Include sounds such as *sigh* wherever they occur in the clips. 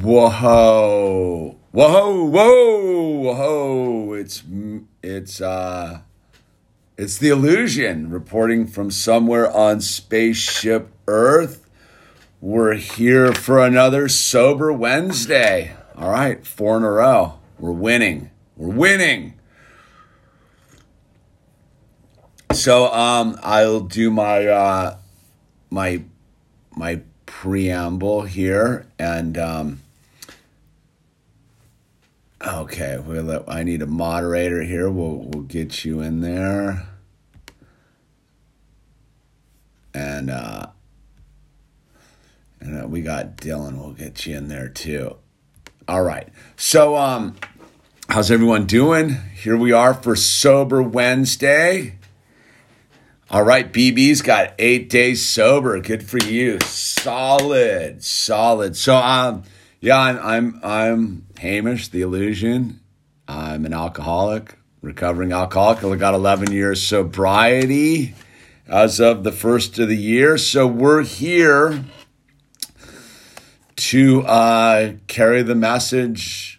Whoa. Whoa, whoa, whoa. It's it's uh it's the illusion reporting from somewhere on spaceship Earth. We're here for another sober Wednesday. All right, four in a row. We're winning. We're winning. So um I'll do my uh my my preamble here and um okay we'll i need a moderator here. We'll we'll get you in there. And uh and uh, we got dylan. We'll get you in there too. All right. So um how's everyone doing? Here we are for sober wednesday all right, BB's got eight days sober. Good for you. Solid, solid. So, um, yeah, I'm, I'm, I'm Hamish, the illusion. I'm an alcoholic, recovering alcoholic. I got 11 years sobriety as of the first of the year. So we're here to uh, carry the message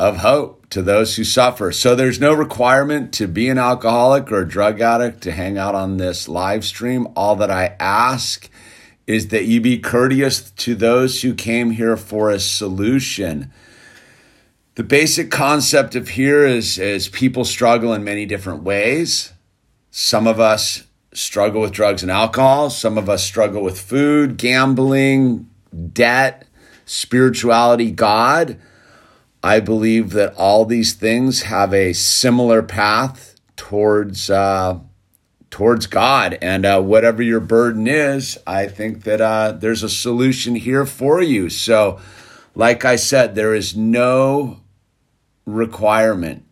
of hope to those who suffer. So there's no requirement to be an alcoholic or a drug addict to hang out on this live stream. All that I ask is that you be courteous to those who came here for a solution. The basic concept of here is, is people struggle in many different ways. Some of us struggle with drugs and alcohol. Some of us struggle with food, gambling, debt, spirituality, God. I believe that all these things have a similar path towards uh, towards God, and uh, whatever your burden is, I think that uh, there's a solution here for you. So, like I said, there is no requirement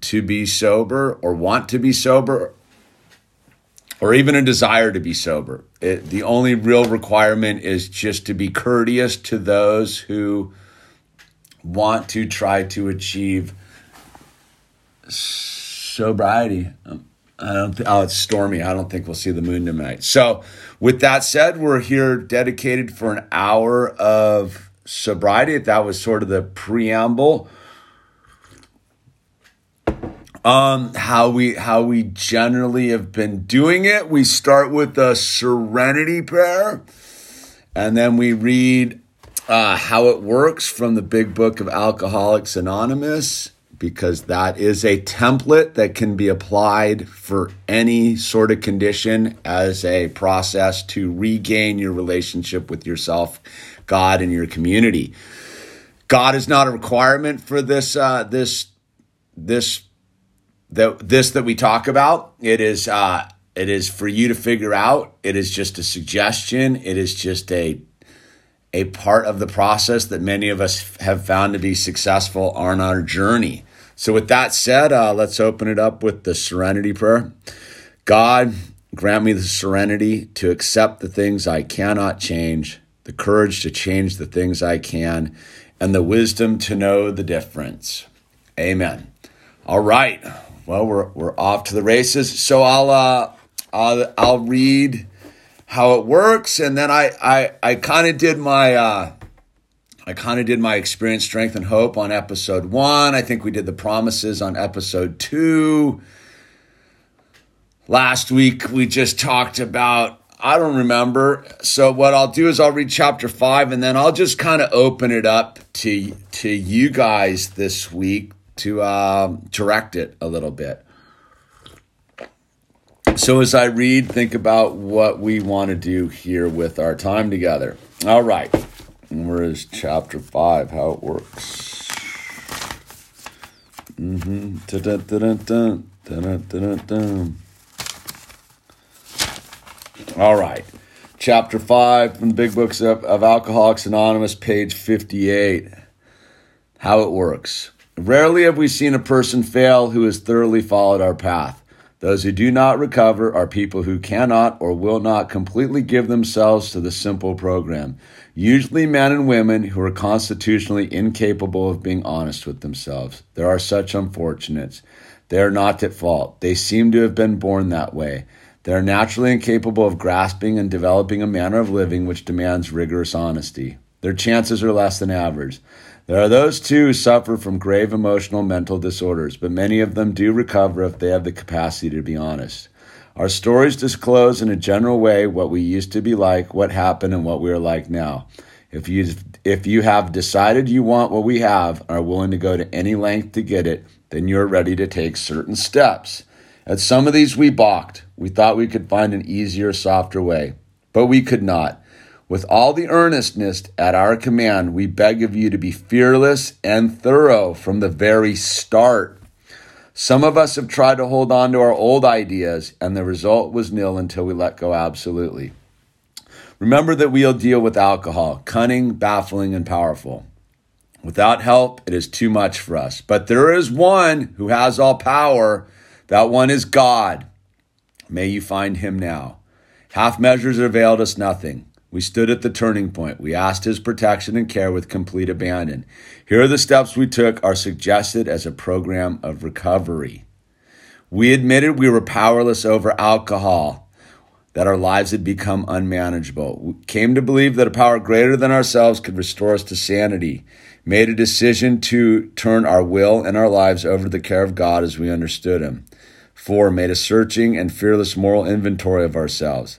to be sober or want to be sober or even a desire to be sober. It, the only real requirement is just to be courteous to those who want to try to achieve sobriety. Um, I don't. Th- oh, it's stormy. I don't think we'll see the moon tonight. So, with that said, we're here dedicated for an hour of sobriety. That was sort of the preamble. Um, how we how we generally have been doing it. We start with a Serenity Prayer, and then we read uh, how it works from the big book of Alcoholics Anonymous, because that is a template that can be applied for any sort of condition as a process to regain your relationship with yourself, God, and your community. God is not a requirement for this uh, this this that this that we talk about. It is uh, it is for you to figure out. It is just a suggestion. It is just a a part of the process that many of us have found to be successful on our journey. So, with that said, uh, let's open it up with the serenity prayer. God, grant me the serenity to accept the things I cannot change, the courage to change the things I can, and the wisdom to know the difference. Amen. All right. Well, we're, we're off to the races. So I'll uh, I'll, I'll read how it works, and then I I I kind of did my uh, I kind of did my experience, strength, and hope on episode one. I think we did the promises on episode two. Last week we just talked about I don't remember. So what I'll do is I'll read chapter five, and then I'll just kind of open it up to to you guys this week to uh, direct it a little bit. So, as I read, think about what we want to do here with our time together. All right. Where is chapter 5? How it works. Mm-hmm. All right. Chapter 5 from the Big Books of, of Alcoholics Anonymous, page 58. How it works. Rarely have we seen a person fail who has thoroughly followed our path. Those who do not recover are people who cannot or will not completely give themselves to the simple program. Usually men and women who are constitutionally incapable of being honest with themselves. There are such unfortunates. They are not at fault. They seem to have been born that way. They are naturally incapable of grasping and developing a manner of living which demands rigorous honesty. Their chances are less than average. There are those too who suffer from grave emotional mental disorders, but many of them do recover if they have the capacity to be honest. Our stories disclose in a general way what we used to be like, what happened, and what we are like now. If you if you have decided you want what we have, are willing to go to any length to get it, then you're ready to take certain steps. At some of these we balked. We thought we could find an easier, softer way, but we could not. With all the earnestness at our command, we beg of you to be fearless and thorough from the very start. Some of us have tried to hold on to our old ideas, and the result was nil until we let go absolutely. Remember that we'll deal with alcohol, cunning, baffling, and powerful. Without help, it is too much for us. But there is one who has all power. That one is God. May you find him now. Half measures availed us nothing. We stood at the turning point. We asked his protection and care with complete abandon. Here are the steps we took are suggested as a program of recovery. We admitted we were powerless over alcohol, that our lives had become unmanageable. We came to believe that a power greater than ourselves could restore us to sanity. Made a decision to turn our will and our lives over to the care of God as we understood him. Four, made a searching and fearless moral inventory of ourselves.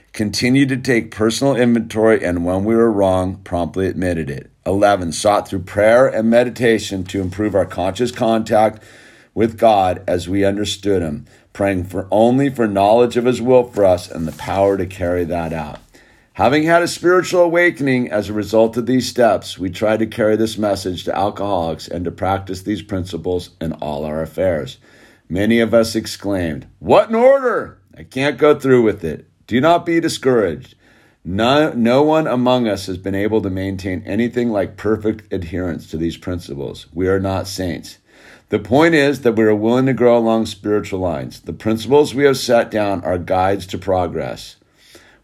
continued to take personal inventory, and when we were wrong, promptly admitted it. 11. Sought through prayer and meditation to improve our conscious contact with God as we understood Him, praying for only for knowledge of His will for us and the power to carry that out. Having had a spiritual awakening as a result of these steps, we try to carry this message to alcoholics and to practice these principles in all our affairs. Many of us exclaimed, What in order? I can't go through with it. Do not be discouraged. No, no one among us has been able to maintain anything like perfect adherence to these principles. We are not saints. The point is that we are willing to grow along spiritual lines. The principles we have set down are guides to progress.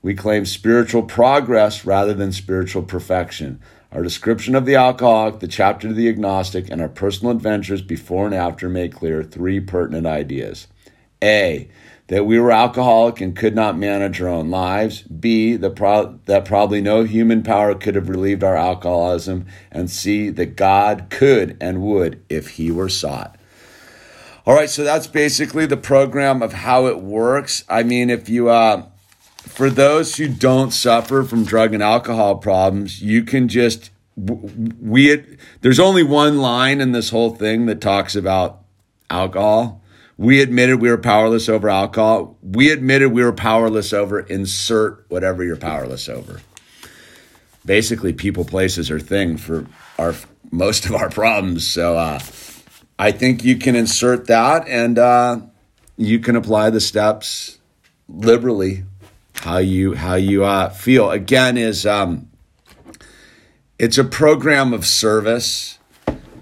We claim spiritual progress rather than spiritual perfection. Our description of the alcoholic, the chapter to the agnostic, and our personal adventures before and after make clear three pertinent ideas. A that we were alcoholic and could not manage our own lives. B, the pro- that probably no human power could have relieved our alcoholism. And C, that God could and would if he were sought. All right, so that's basically the program of how it works. I mean, if you, uh, for those who don't suffer from drug and alcohol problems, you can just, we, there's only one line in this whole thing that talks about alcohol we admitted we were powerless over alcohol. We admitted we were powerless over insert whatever you're powerless over. Basically, people, places, or thing for our most of our problems. So uh, I think you can insert that, and uh, you can apply the steps liberally how you how you uh, feel. Again, is um, it's a program of service.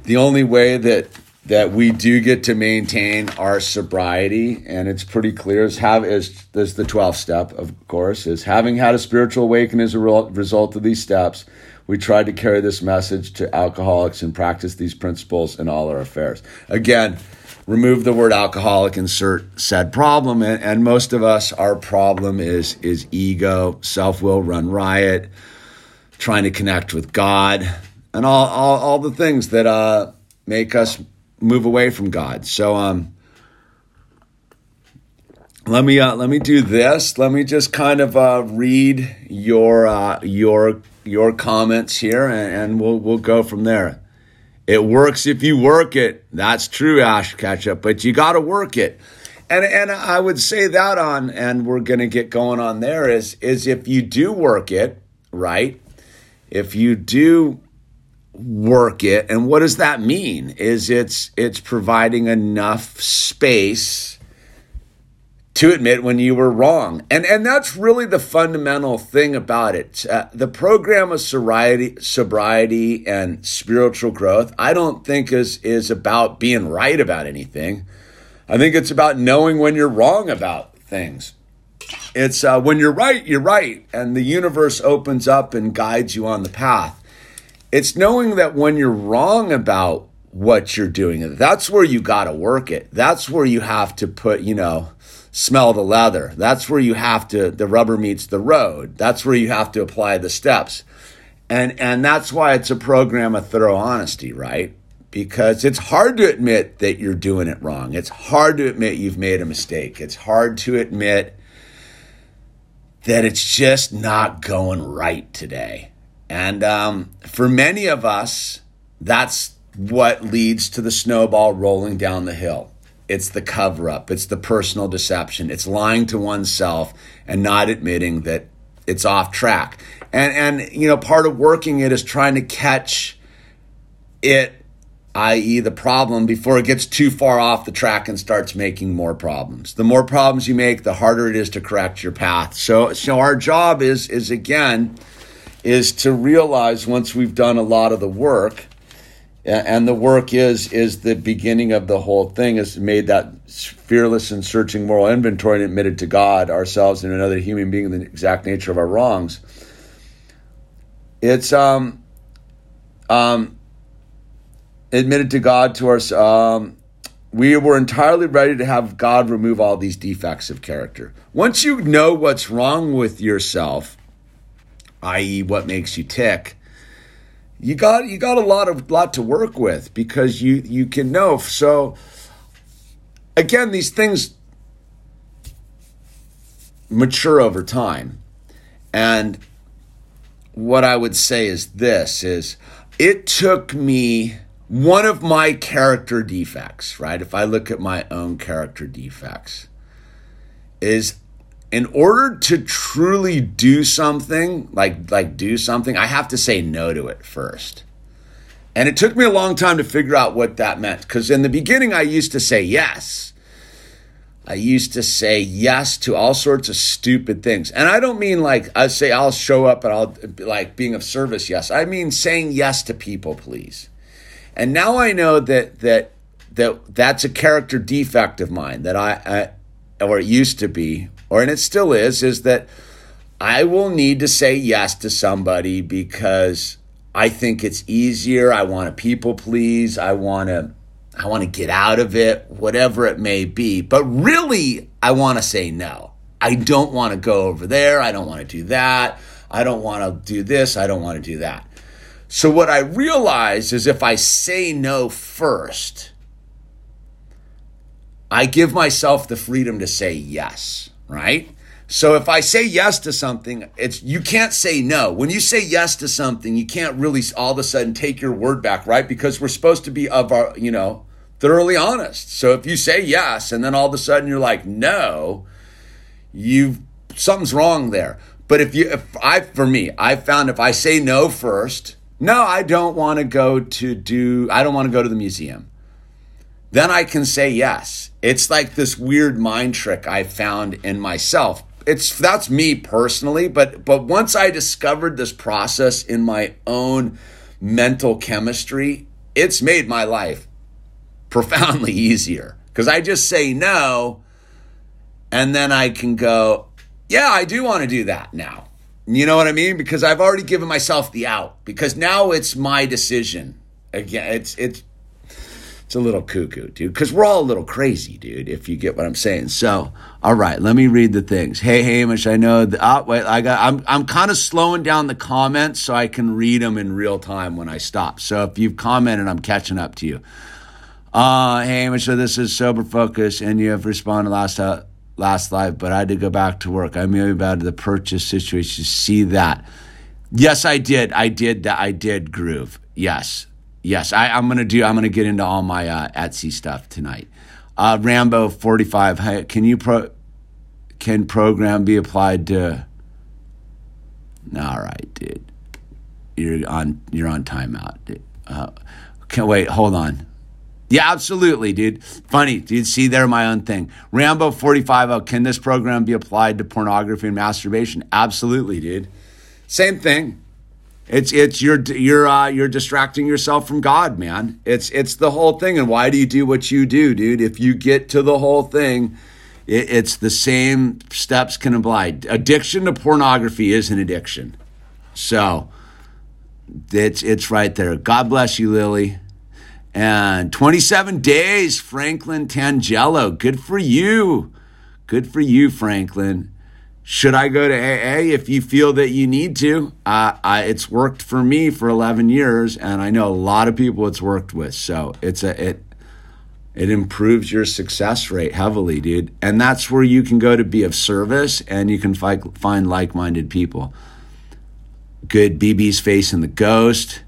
The only way that that we do get to maintain our sobriety and it's pretty clear is have is, the 12th step of course is having had a spiritual awakening as a result of these steps we try to carry this message to alcoholics and practice these principles in all our affairs. Again remove the word alcoholic insert said problem and, and most of us our problem is is ego self-will run riot trying to connect with god and all all, all the things that uh, make us move away from God. So um let me uh, let me do this. Let me just kind of uh, read your uh, your your comments here, and, and, we'll we'll go from there. It works if you work it. That's true, Ash Ketchup, but you got to work it. And and I would say that on, and we're gonna get going on there. Is is if you do work it right, if you do work it and what does that mean is it's it's providing enough space to admit when you were wrong. And and that's really the fundamental thing about it. Uh, the program of sobriety, sobriety and spiritual growth, I don't think is is about being right about anything. I think it's about knowing when you're wrong about things. It's uh, when you're right, you're right, and the universe opens up and guides you on the path. It's knowing that when you're wrong about what you're doing, that's where you got to work it. That's where you have to put, you know, smell the leather. That's where you have to, the rubber meets the road. That's where you have to apply the steps. And, and that's why it's a program of thorough honesty, right? Because it's hard to admit that you're doing it wrong. It's hard to admit you've made a mistake. It's hard to admit that it's just not going right today. And um, for many of us, that's what leads to the snowball rolling down the hill. It's the cover up, it's the personal deception, it's lying to oneself and not admitting that it's off track. And and you know, part of working it is trying to catch it i.e., the problem, before it gets too far off the track and starts making more problems. The more problems you make, the harder it is to correct your path. So, so our job is is again is to realize once we've done a lot of the work and the work is is the beginning of the whole thing is made that fearless and searching moral inventory and admitted to god ourselves and another human being the exact nature of our wrongs it's um um admitted to god to us. um we were entirely ready to have god remove all these defects of character once you know what's wrong with yourself i.e what makes you tick you got you got a lot of lot to work with because you you can know. So again, these things mature over time. And what I would say is this is it took me one of my character defects, right? If I look at my own character defects, is in order to truly do something, like like do something, I have to say no to it first. And it took me a long time to figure out what that meant cuz in the beginning I used to say yes. I used to say yes to all sorts of stupid things. And I don't mean like I say I'll show up and I'll like being of service, yes. I mean saying yes to people, please. And now I know that that that that's a character defect of mine that I, I or it used to be or and it still is, is that I will need to say yes to somebody because I think it's easier. I want to people please. I want to I want to get out of it, whatever it may be. But really, I want to say no. I don't want to go over there. I don't want to do that. I don't want to do this. I don't want to do that. So, what I realize is if I say no first, I give myself the freedom to say yes right? So if I say yes to something, it's you can't say no. When you say yes to something, you can't really all of a sudden take your word back, right? Because we're supposed to be of our, you know, thoroughly honest. So if you say yes and then all of a sudden you're like no, you've something's wrong there. But if you if I for me, I found if I say no first, no, I don't want to go to do I don't want to go to the museum. Then I can say yes it's like this weird mind trick I found in myself. It's that's me personally, but but once I discovered this process in my own mental chemistry, it's made my life profoundly *laughs* easier because I just say no and then I can go, yeah, I do want to do that now. You know what I mean? Because I've already given myself the out because now it's my decision. Again, it's it's it's a little cuckoo, dude, because we're all a little crazy, dude, if you get what I'm saying. So, all right, let me read the things. Hey, Hamish, I know. The, oh, wait, I got. I'm I'm kind of slowing down the comments so I can read them in real time when I stop. So if you've commented, I'm catching up to you. Uh, Hamish, so this is sober focus, and you have responded last uh, last live, but I had to go back to work. I'm really about the purchase situation. See that? Yes, I did. I did that. I did groove. Yes. Yes, I, am gonna do. I'm gonna get into all my uh, Etsy stuff tonight. Uh, Rambo 45. can you pro? Can program be applied to? All right, dude. You're on. You're on timeout. Uh, can wait. Hold on. Yeah, absolutely, dude. Funny, dude. See, there, my own thing. Rambo 45. Oh, can this program be applied to pornography and masturbation? Absolutely, dude. Same thing. It's it's you're you're uh, you're distracting yourself from God, man. It's it's the whole thing. And why do you do what you do, dude? If you get to the whole thing, it, it's the same steps can apply. Addiction to pornography is an addiction. So it's it's right there. God bless you, Lily. And 27 days, Franklin Tangelo. Good for you. Good for you, Franklin. Should I go to AA if you feel that you need to? Uh, I, it's worked for me for 11 years, and I know a lot of people it's worked with. So it's a it it improves your success rate heavily, dude. And that's where you can go to be of service, and you can fi- find like minded people. Good BB's face in the ghost.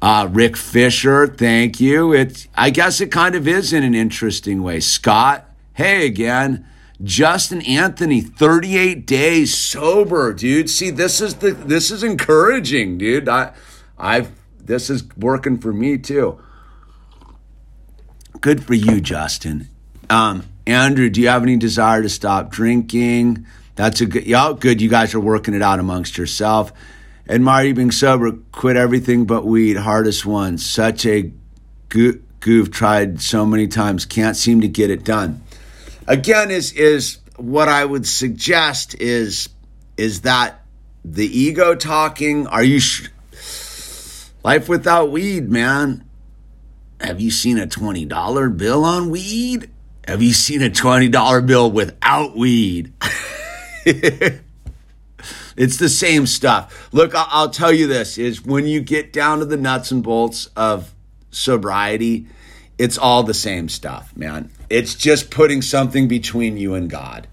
Uh, Rick Fisher, thank you. It, I guess it kind of is in an interesting way. Scott, hey again. Justin Anthony, 38 days sober, dude. See, this is the this is encouraging, dude. I I've this is working for me too. Good for you, Justin. Um, Andrew, do you have any desire to stop drinking? That's a good yeah, good. You guys are working it out amongst yourself. Admire you being sober, quit everything but weed, hardest one. Such a goof, tried so many times, can't seem to get it done. Again, is is what I would suggest is is that the ego talking. Are you sh- life without weed, man? Have you seen a twenty dollar bill on weed? Have you seen a twenty dollar bill without weed? *laughs* It's the same stuff. Look, I'll tell you this is when you get down to the nuts and bolts of sobriety, it's all the same stuff, man. It's just putting something between you and God.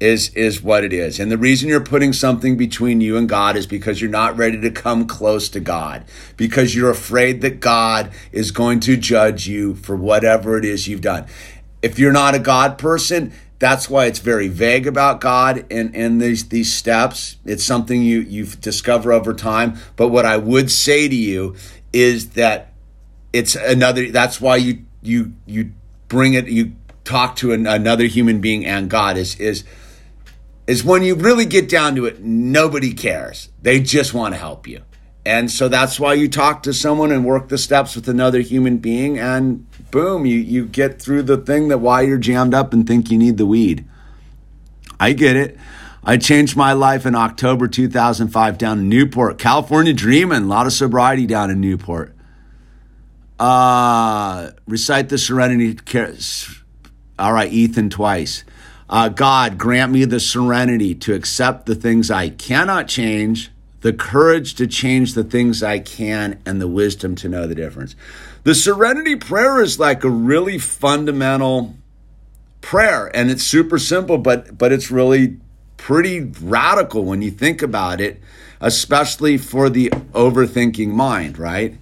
Is is what it is. And the reason you're putting something between you and God is because you're not ready to come close to God. Because you're afraid that God is going to judge you for whatever it is you've done. If you're not a God person, that's why it's very vague about God and, and these these steps. It's something you you discover over time. But what I would say to you is that it's another. That's why you you you bring it. You talk to an, another human being and God is is is when you really get down to it. Nobody cares. They just want to help you. And so that's why you talk to someone and work the steps with another human being and boom, you, you get through the thing that why you're jammed up and think you need the weed. I get it. I changed my life in October 2005 down in Newport, California dreaming. A lot of sobriety down in Newport. Uh, recite the serenity. All right, Ethan twice. Uh, God, grant me the serenity to accept the things I cannot change, the courage to change the things I can, and the wisdom to know the difference. The serenity prayer is like a really fundamental prayer and it's super simple but but it's really pretty radical when you think about it, especially for the overthinking mind, right?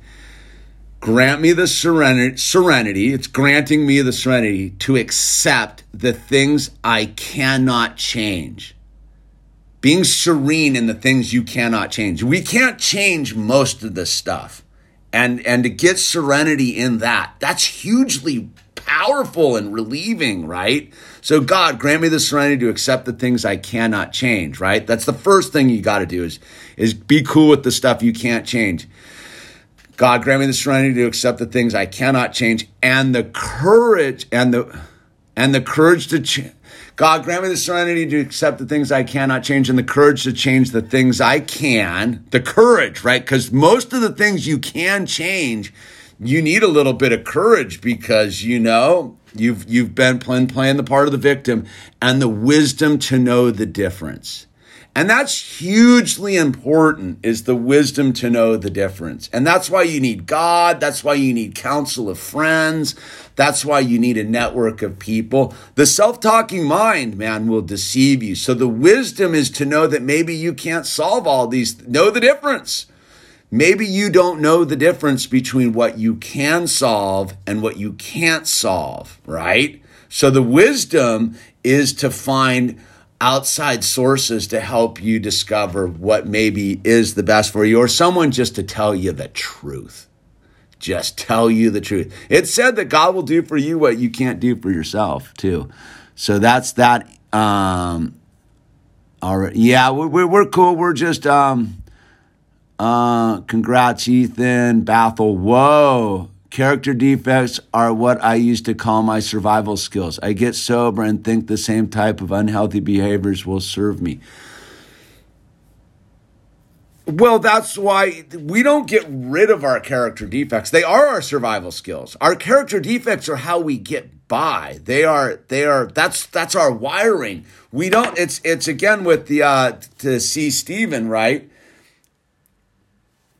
Grant me the serenity, serenity. It's granting me the serenity to accept the things I cannot change. Being serene in the things you cannot change. We can't change most of the stuff and and to get serenity in that that's hugely powerful and relieving right so god grant me the serenity to accept the things i cannot change right that's the first thing you got to do is is be cool with the stuff you can't change god grant me the serenity to accept the things i cannot change and the courage and the and the courage to change God, grant me the serenity to accept the things I cannot change and the courage to change the things I can. The courage, right? Because most of the things you can change, you need a little bit of courage because you know you've you've been playing playing the part of the victim and the wisdom to know the difference. And that's hugely important is the wisdom to know the difference. And that's why you need God. That's why you need counsel of friends. That's why you need a network of people. The self talking mind, man, will deceive you. So the wisdom is to know that maybe you can't solve all these, know the difference. Maybe you don't know the difference between what you can solve and what you can't solve, right? So the wisdom is to find outside sources to help you discover what maybe is the best for you or someone just to tell you the truth just tell you the truth. It's said that God will do for you what you can't do for yourself, too. So that's that. Um, all right. Yeah, we're, we're cool. We're just, um, uh, congrats, Ethan, Bathel. Whoa. Character defects are what I used to call my survival skills. I get sober and think the same type of unhealthy behaviors will serve me. Well, that's why we don't get rid of our character defects. They are our survival skills. Our character defects are how we get by. They are they are that's that's our wiring. We don't it's it's again with the uh to see Stephen, right?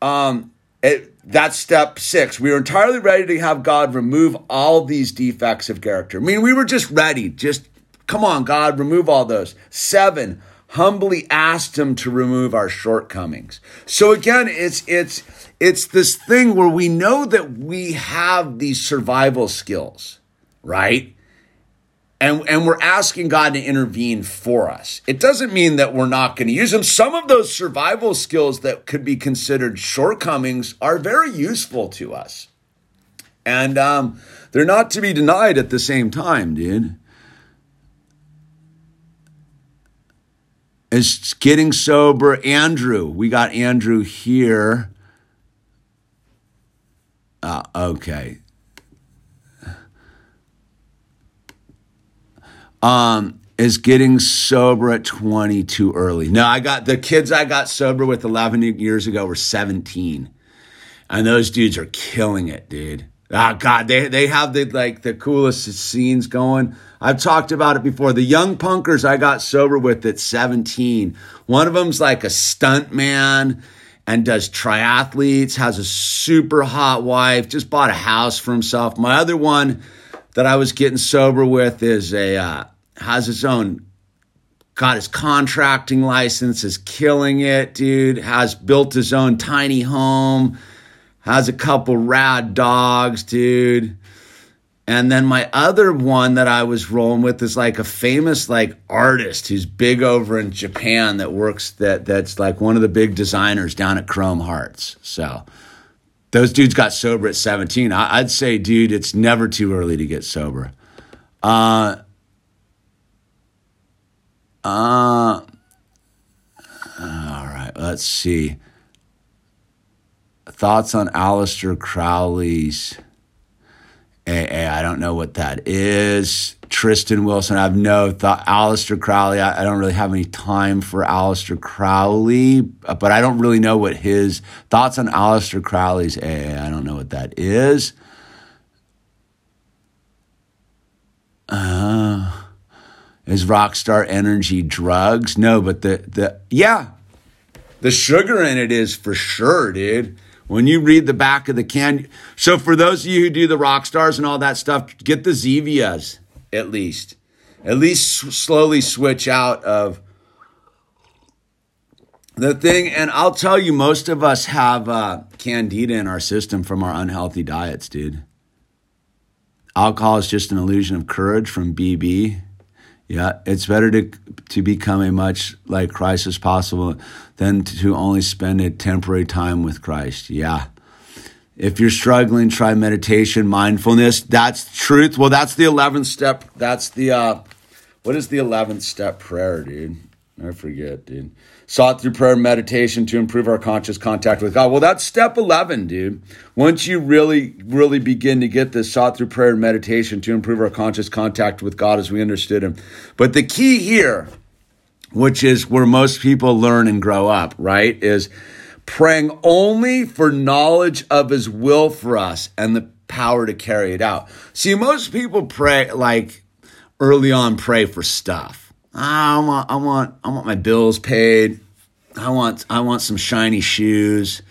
Um it that's step six. We were entirely ready to have God remove all these defects of character. I mean, we were just ready. Just come on, God, remove all those. Seven, humbly asked him to remove our shortcomings. So again, it's it's it's this thing where we know that we have these survival skills, right? And, and we're asking God to intervene for us. It doesn't mean that we're not going to use them. Some of those survival skills that could be considered shortcomings are very useful to us. And um, they're not to be denied at the same time, dude. It's getting sober. Andrew, we got Andrew here. Uh, okay. Um, is getting sober at 20 too early? No, I got the kids I got sober with 11 years ago were 17. And those dudes are killing it, dude. Oh God, they they have the like the coolest scenes going. I've talked about it before. The young punkers I got sober with at 17. One of them's like a stunt man and does triathletes, has a super hot wife, just bought a house for himself. My other one that I was getting sober with is a uh, has his own got his contracting license, is killing it, dude. Has built his own tiny home has a couple rad dogs, dude. And then my other one that I was rolling with is like a famous like artist who's big over in Japan that works that that's like one of the big designers down at Chrome Hearts. So those dudes got sober at 17. I, would say, dude, it's never too early to get sober. Uh, uh, all right, let's see. Thoughts on Aleister Crowley's AA? I don't know what that is. Tristan Wilson, I have no thought. Aleister Crowley, I, I don't really have any time for Aleister Crowley, uh, but I don't really know what his thoughts on Aleister Crowley's AA. I don't know what that is. Uh, is Rockstar Energy drugs? No, but the the yeah, the sugar in it is for sure, dude. When you read the back of the can, so for those of you who do the rock stars and all that stuff, get the Zevias at least. At least slowly switch out of the thing. And I'll tell you, most of us have uh, candida in our system from our unhealthy diets, dude. Alcohol is just an illusion of courage from BB. Yeah, it's better to to become a much like Christ as possible than to only spend a temporary time with Christ. Yeah. If you're struggling, try meditation, mindfulness. That's truth. Well, that's the 11th step. That's the uh what is the 11th step prayer, dude? I forget, dude sought through prayer and meditation to improve our conscious contact with God. Well, that's step 11, dude. Once you really, really begin to get this, sought through prayer and meditation to improve our conscious contact with God as we understood Him. But the key here, which is where most people learn and grow up, right, is praying only for knowledge of His will for us and the power to carry it out. See, most people pray, like early on, pray for stuff I want, I want, I want my bills paid. I want, I want some shiny shoes.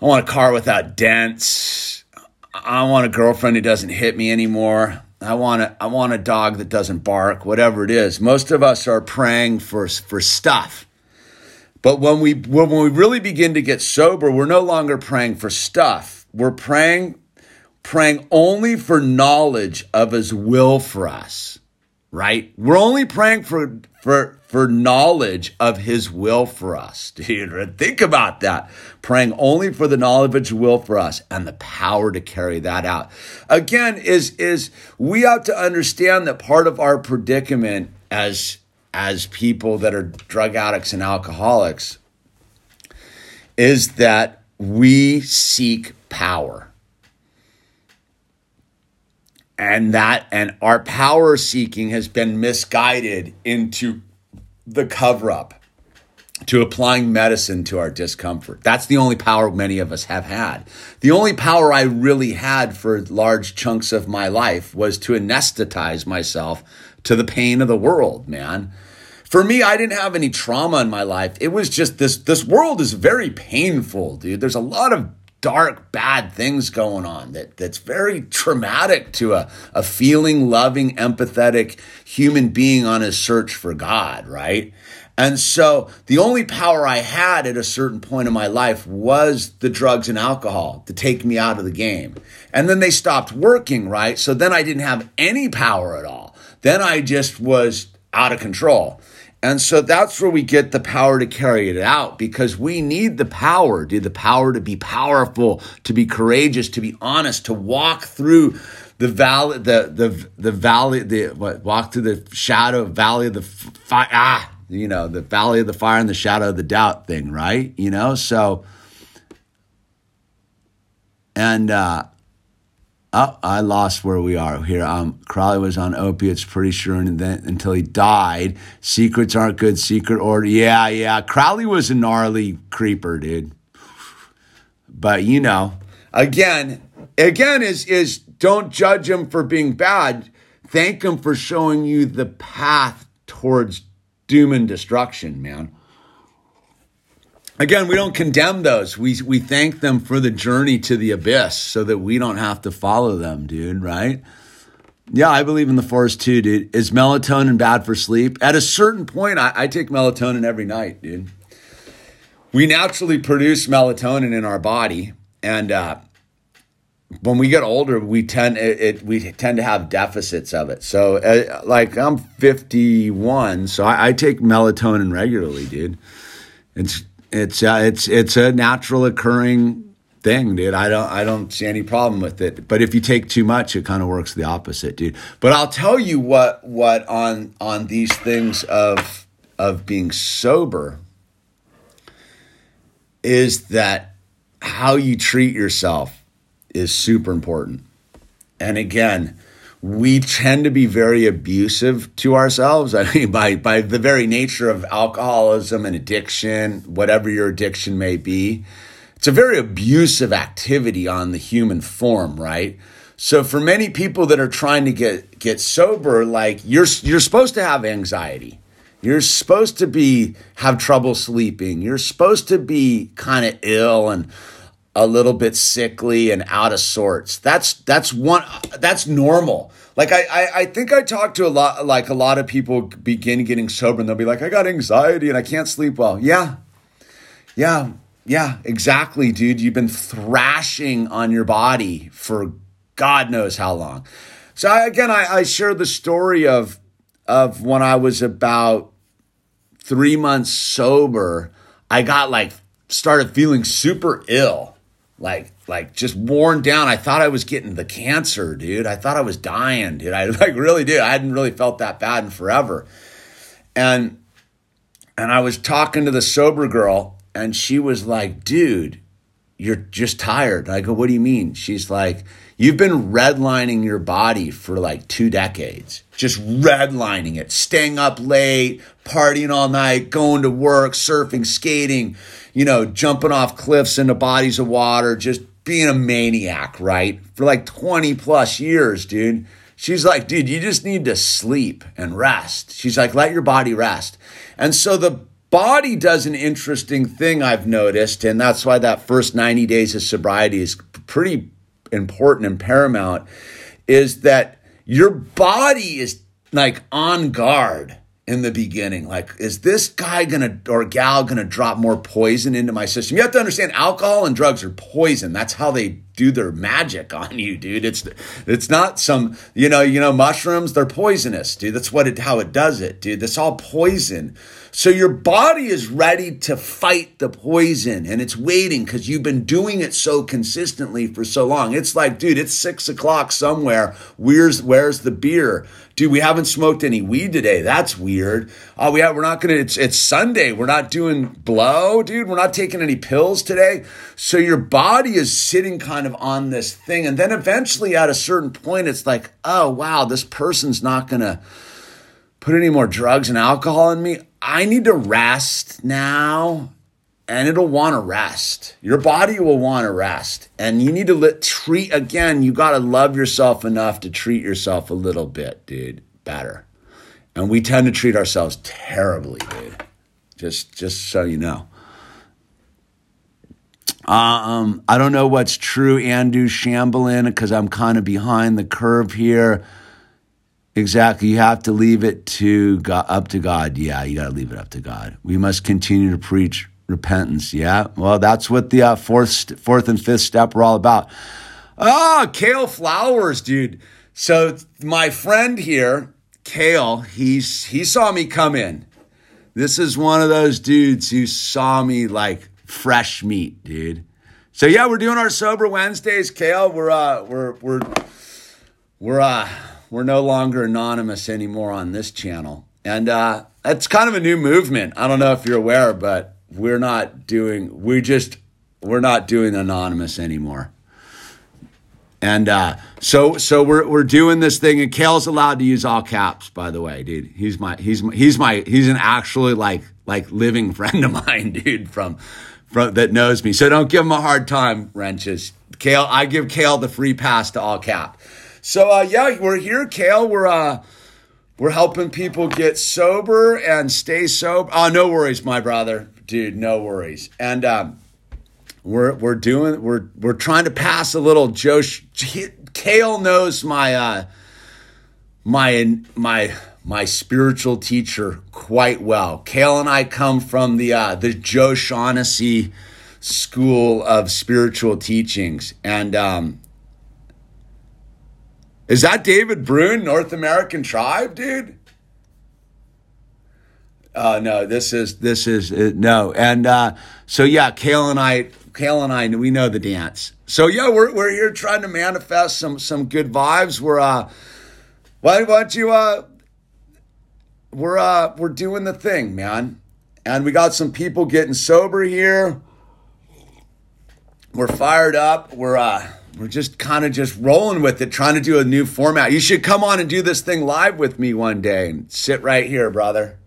I want a car without dents. I want a girlfriend who doesn't hit me anymore. I want a, I want a dog that doesn't bark. Whatever it is, most of us are praying for for stuff. But when we when we really begin to get sober, we're no longer praying for stuff. We're praying praying only for knowledge of His will for us right? We're only praying for for for knowledge of his will for us. *laughs* Dude, think about that. Praying only for the knowledge of his will for us and the power to carry that out. Again, is is we have to understand that part of our predicament as as people that are drug addicts and alcoholics is that we seek power and that and our power seeking has been misguided into the cover up to applying medicine to our discomfort. That's the only power many of us have had. The only power I really had for large chunks of my life was to anesthetize myself to the pain of the world, man. For me, I didn't have any trauma in my life. It was just this this world is very painful, dude. There's a lot of dark, bad things going on that, that's very traumatic to a, a feeling, loving, empathetic human being on his search for God, right? And so the only power I had at a certain point in my life was the drugs and alcohol to take me out of the game. And then they stopped working, right? So then I didn't have any power at all. Then I just was out of control. And so that's where we get the power to carry it out because we need the power, dude, the power to be powerful, to be courageous, to be honest, to walk through the valley, the the the valley, the what, walk through the shadow valley of the fire, ah, you know, the valley of the fire and the shadow of the doubt thing, right? You know, so and uh Oh, I lost where we are here. Um, Crowley was on opiates, pretty sure, and then until he died. Secrets aren't good. Secret order. Yeah, yeah. Crowley was a gnarly creeper, dude. But you know, again, again is is don't judge him for being bad. Thank him for showing you the path towards doom and destruction, man again, we don't condemn those. We we thank them for the journey to the abyss so that we don't have to follow them, dude, right? Yeah, I believe in the forest too, dude. Is melatonin bad for sleep? At a certain point, I, I take melatonin every night, dude. We naturally produce melatonin in our body, and uh, when we get older, we tend it, it, we tend to have deficits of it. So, uh, like I'm 51, so I, I take melatonin regularly, dude. It's it's uh, it's it's a natural occurring thing, dude. I don't I don't see any problem with it. But if you take too much, it kind of works the opposite, dude. But I'll tell you what what on on these things of of being sober is that how you treat yourself is super important. And again, we tend to be very abusive to ourselves. I mean, by by the very nature of alcoholism and addiction, whatever your addiction may be, it's a very abusive activity on the human form, right? So for many people that are trying to get get sober, like you're you're supposed to have anxiety. You're supposed to be have trouble sleeping. You're supposed to be kind of ill and a little bit sickly and out of sorts. That's that's one that's normal. Like I, I, I think I talk to a lot like a lot of people begin getting sober and they'll be like, I got anxiety and I can't sleep well. Yeah. Yeah. Yeah, exactly, dude. You've been thrashing on your body for God knows how long. So I, again, I, I share the story of of when I was about three months sober. I got like started feeling super ill like like just worn down. I thought I was getting the cancer, dude. I thought I was dying, dude. I *laughs* like really did. I hadn't really felt that bad in forever. And and I was talking to the sober girl and she was like, "Dude, you're just tired." I go, "What do you mean?" She's like, "You've been redlining your body for like 2 decades. Just redlining it, staying up late, partying all night, going to work, surfing, skating, you know, jumping off cliffs into bodies of water, just being a maniac, right? For like 20 plus years, dude. She's like, dude, you just need to sleep and rest. She's like, let your body rest. And so the body does an interesting thing I've noticed. And that's why that first 90 days of sobriety is pretty important and paramount is that your body is like on guard in the beginning. Like, is this guy gonna or gal gonna drop more poison into my system? You have to understand alcohol and drugs are poison. That's how they do their magic *laughs* on you, dude. It's it's not some you know you know mushrooms. They're poisonous, dude. That's what it how it does it, dude. That's all poison. So your body is ready to fight the poison and it's waiting because you've been doing it so consistently for so long. It's like, dude, it's six o'clock somewhere. Where's where's the beer? Dude, we haven't smoked any weed today. That's weird. Oh, we have, we're not gonna. It's it's Sunday. We're not doing blow, dude. We're not taking any pills today. So your body is sitting kind of on this thing, and then eventually, at a certain point, it's like, oh wow, this person's not gonna put any more drugs and alcohol in me. I need to rest now and it'll want to rest. Your body will want to rest. And you need to let, treat again, you got to love yourself enough to treat yourself a little bit, dude, better. And we tend to treat ourselves terribly, dude. Just just so you know. Um, I don't know what's true, Andrew Shamblin, because I'm kind of behind the curve here. Exactly. You have to leave it to God, up to God. Yeah, you got to leave it up to God. We must continue to preach repentance. Yeah. Well, that's what the uh, fourth, fourth and fifth step are all about. Oh, Kale Flowers, dude. So my friend here, Kale, he's he saw me come in. This is one of those dudes who saw me like fresh meat, dude. So yeah, we're doing our sober Wednesdays, Kale. We're uh we're we're we're uh we're no longer anonymous anymore on this channel. And uh, it's kind of a new movement. I don't know if you're aware, but we're not doing, we just, we're not doing anonymous anymore. And uh, so, so we're we're doing this thing, and Kale's allowed to use all caps. By the way, dude, he's my he's my, he's my he's an actually like like living *laughs* friend of mine, dude, from from that knows me. So don't give him a hard time, wrenches. Kale, I give Kale the free pass to all cap. So uh, yeah, we're here, Kale. We're uh, we're helping people get sober and stay sober. Oh, no worries, my brother, dude. No worries. And um, we're we're doing we're we're trying to pass a little Joe. Kale knows my uh, my my my spiritual teacher quite well. Kale and I come from the uh, the Joe Shaughnessy School of Spiritual Teachings, and um, is that David Brune, North American Tribe, dude? Uh, no, this is this is uh, no, and uh, so yeah, Kale and I, Kale and I, we know the dance. So yeah, we're we're here trying to manifest some some good vibes. We're uh, why, why don't you uh, we're uh, we're doing the thing, man, and we got some people getting sober here. We're fired up. We're uh we're just kind of just rolling with it, trying to do a new format. You should come on and do this thing live with me one day and sit right here, brother.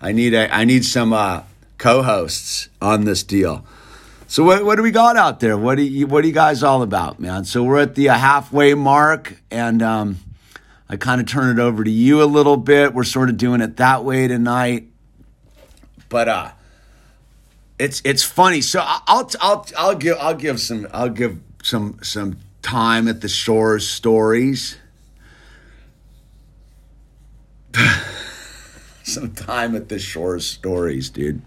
I need a I need some uh, co-hosts on this deal. So what, what do we got out there? What do you, what are you guys all about, man? So we're at the uh, halfway mark, and um, I kind of turn it over to you a little bit. We're sort of doing it that way tonight, but uh, it's it's funny. So I'll I'll I'll give I'll give some I'll give some some time at the shores stories. *laughs* some time at the shores stories, dude.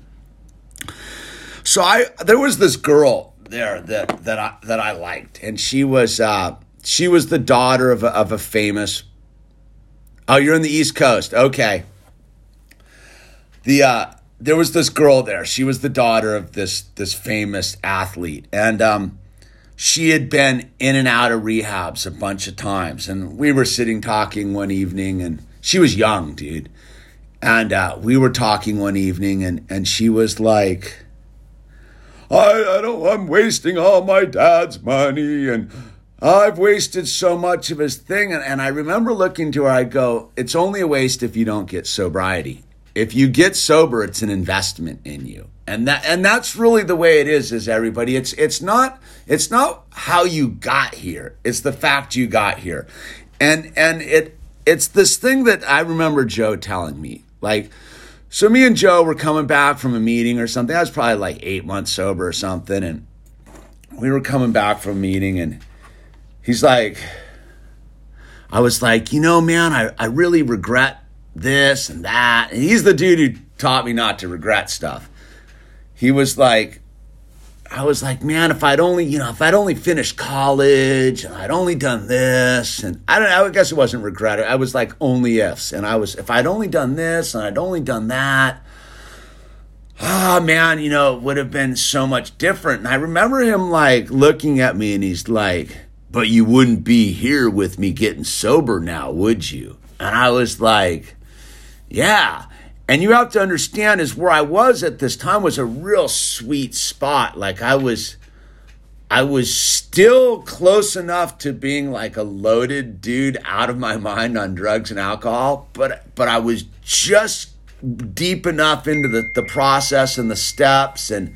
So I there was this girl there that that I that I liked, and she was uh, she was the daughter of a, of a famous. Oh, you're in the East Coast, okay. The uh, there was this girl there. She was the daughter of this this famous athlete, and um, she had been in and out of rehabs a bunch of times. And we were sitting talking one evening, and she was young, dude. And uh, we were talking one evening, and, and she was like, I, I don't, I'm wasting all my dad's money, and I've wasted so much of his thing. And, and I remember looking to her, I go, It's only a waste if you don't get sobriety. If you get sober, it's an investment in you and that and that's really the way it is is everybody. It's it's not it's not how you got here. It's the fact you got here. And and it it's this thing that i remember joe telling me. Like so me and joe were coming back from a meeting or something. I was probably like eight months sober or something. And we were coming back from a meeting and he's like i was like you know man i, I really regret this and that. And he's the dude who taught me not to regret stuff he was like, I was like, man, if I'd only, you know, if I'd only finished college and I'd only done this, and I don't know, I guess it wasn't regret. I was like only ifs, and I was if I'd only done this and I'd only done that, ah, oh, man, you know, it would have been so much different. And I remember him like looking at me, and he's like, but you wouldn't be here with me getting sober now, would you? And I was like, yeah. And you have to understand is where I was at this time was a real sweet spot. Like I was I was still close enough to being like a loaded dude out of my mind on drugs and alcohol, but but I was just deep enough into the, the process and the steps and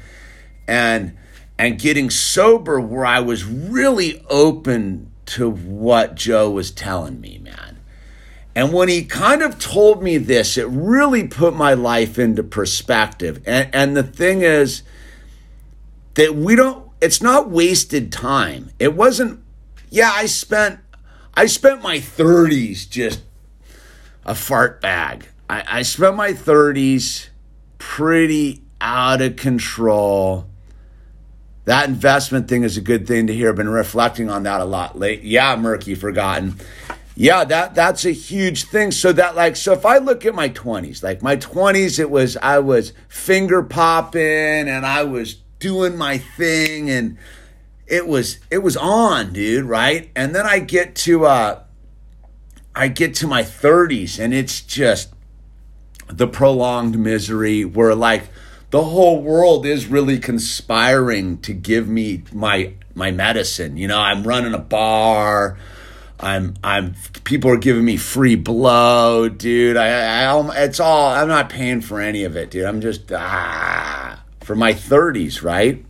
and and getting sober where I was really open to what Joe was telling me, man. And when he kind of told me this, it really put my life into perspective. And, and the thing is that we don't, it's not wasted time. It wasn't, yeah, I spent, I spent my 30s just a fart bag. I, I spent my 30s pretty out of control. That investment thing is a good thing to hear. I've been reflecting on that a lot late. Yeah, murky forgotten yeah that that's a huge thing. So that like so if i look at my 20s like my 20s it was i was finger popping and i was doing my thing and it was it was on dude right? And then i get to uh i get to my 30s and it's just the prolonged misery where like the whole world is really conspiring to give me my my medicine. You know i'm running a bar I'm I'm people are giving me free blow, dude. I, I it's all I'm not paying for any of it, dude. I'm just ah for my 30s, right?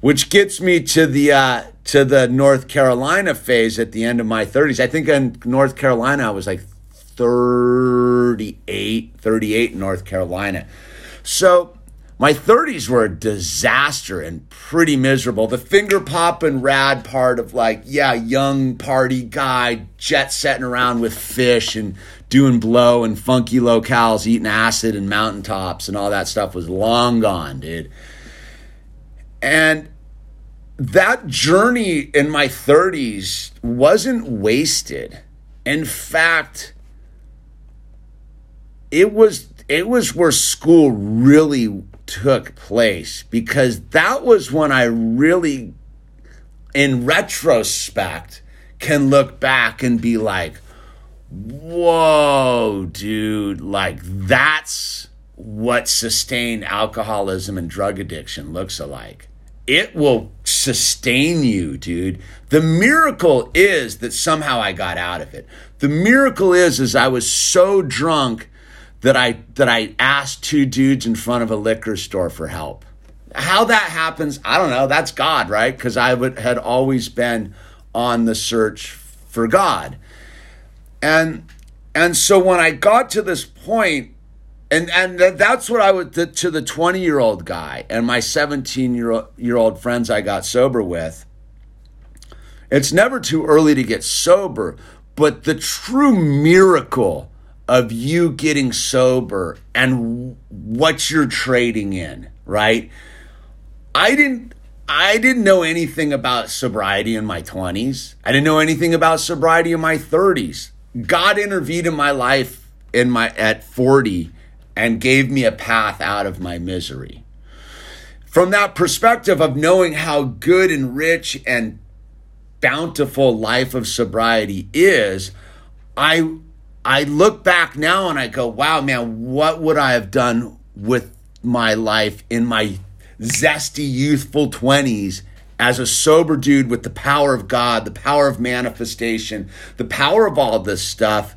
Which gets me to the uh, to the North Carolina phase at the end of my 30s. I think in North Carolina I was like 38, 38 North Carolina. So my 30s were a disaster and pretty miserable. The finger popping rad part of like, yeah, young party guy, jet setting around with fish and doing blow and funky locales, eating acid and mountaintops and all that stuff was long gone, dude. And that journey in my 30s wasn't wasted. In fact, it was it was where school really took place because that was when I really, in retrospect, can look back and be like, whoa, dude, like that's what sustained alcoholism and drug addiction looks like. It will sustain you, dude. The miracle is that somehow I got out of it. The miracle is is I was so drunk that I that I asked two dudes in front of a liquor store for help. How that happens, I don't know. That's God, right? Because I would, had always been on the search for God, and and so when I got to this point, and and that's what I would to, to the twenty year old guy and my seventeen year year old friends I got sober with. It's never too early to get sober, but the true miracle of you getting sober and what you're trading in, right? I didn't I didn't know anything about sobriety in my 20s. I didn't know anything about sobriety in my 30s. God intervened in my life in my at 40 and gave me a path out of my misery. From that perspective of knowing how good and rich and bountiful life of sobriety is, I I look back now and I go, wow, man, what would I have done with my life in my zesty, youthful 20s as a sober dude with the power of God, the power of manifestation, the power of all this stuff.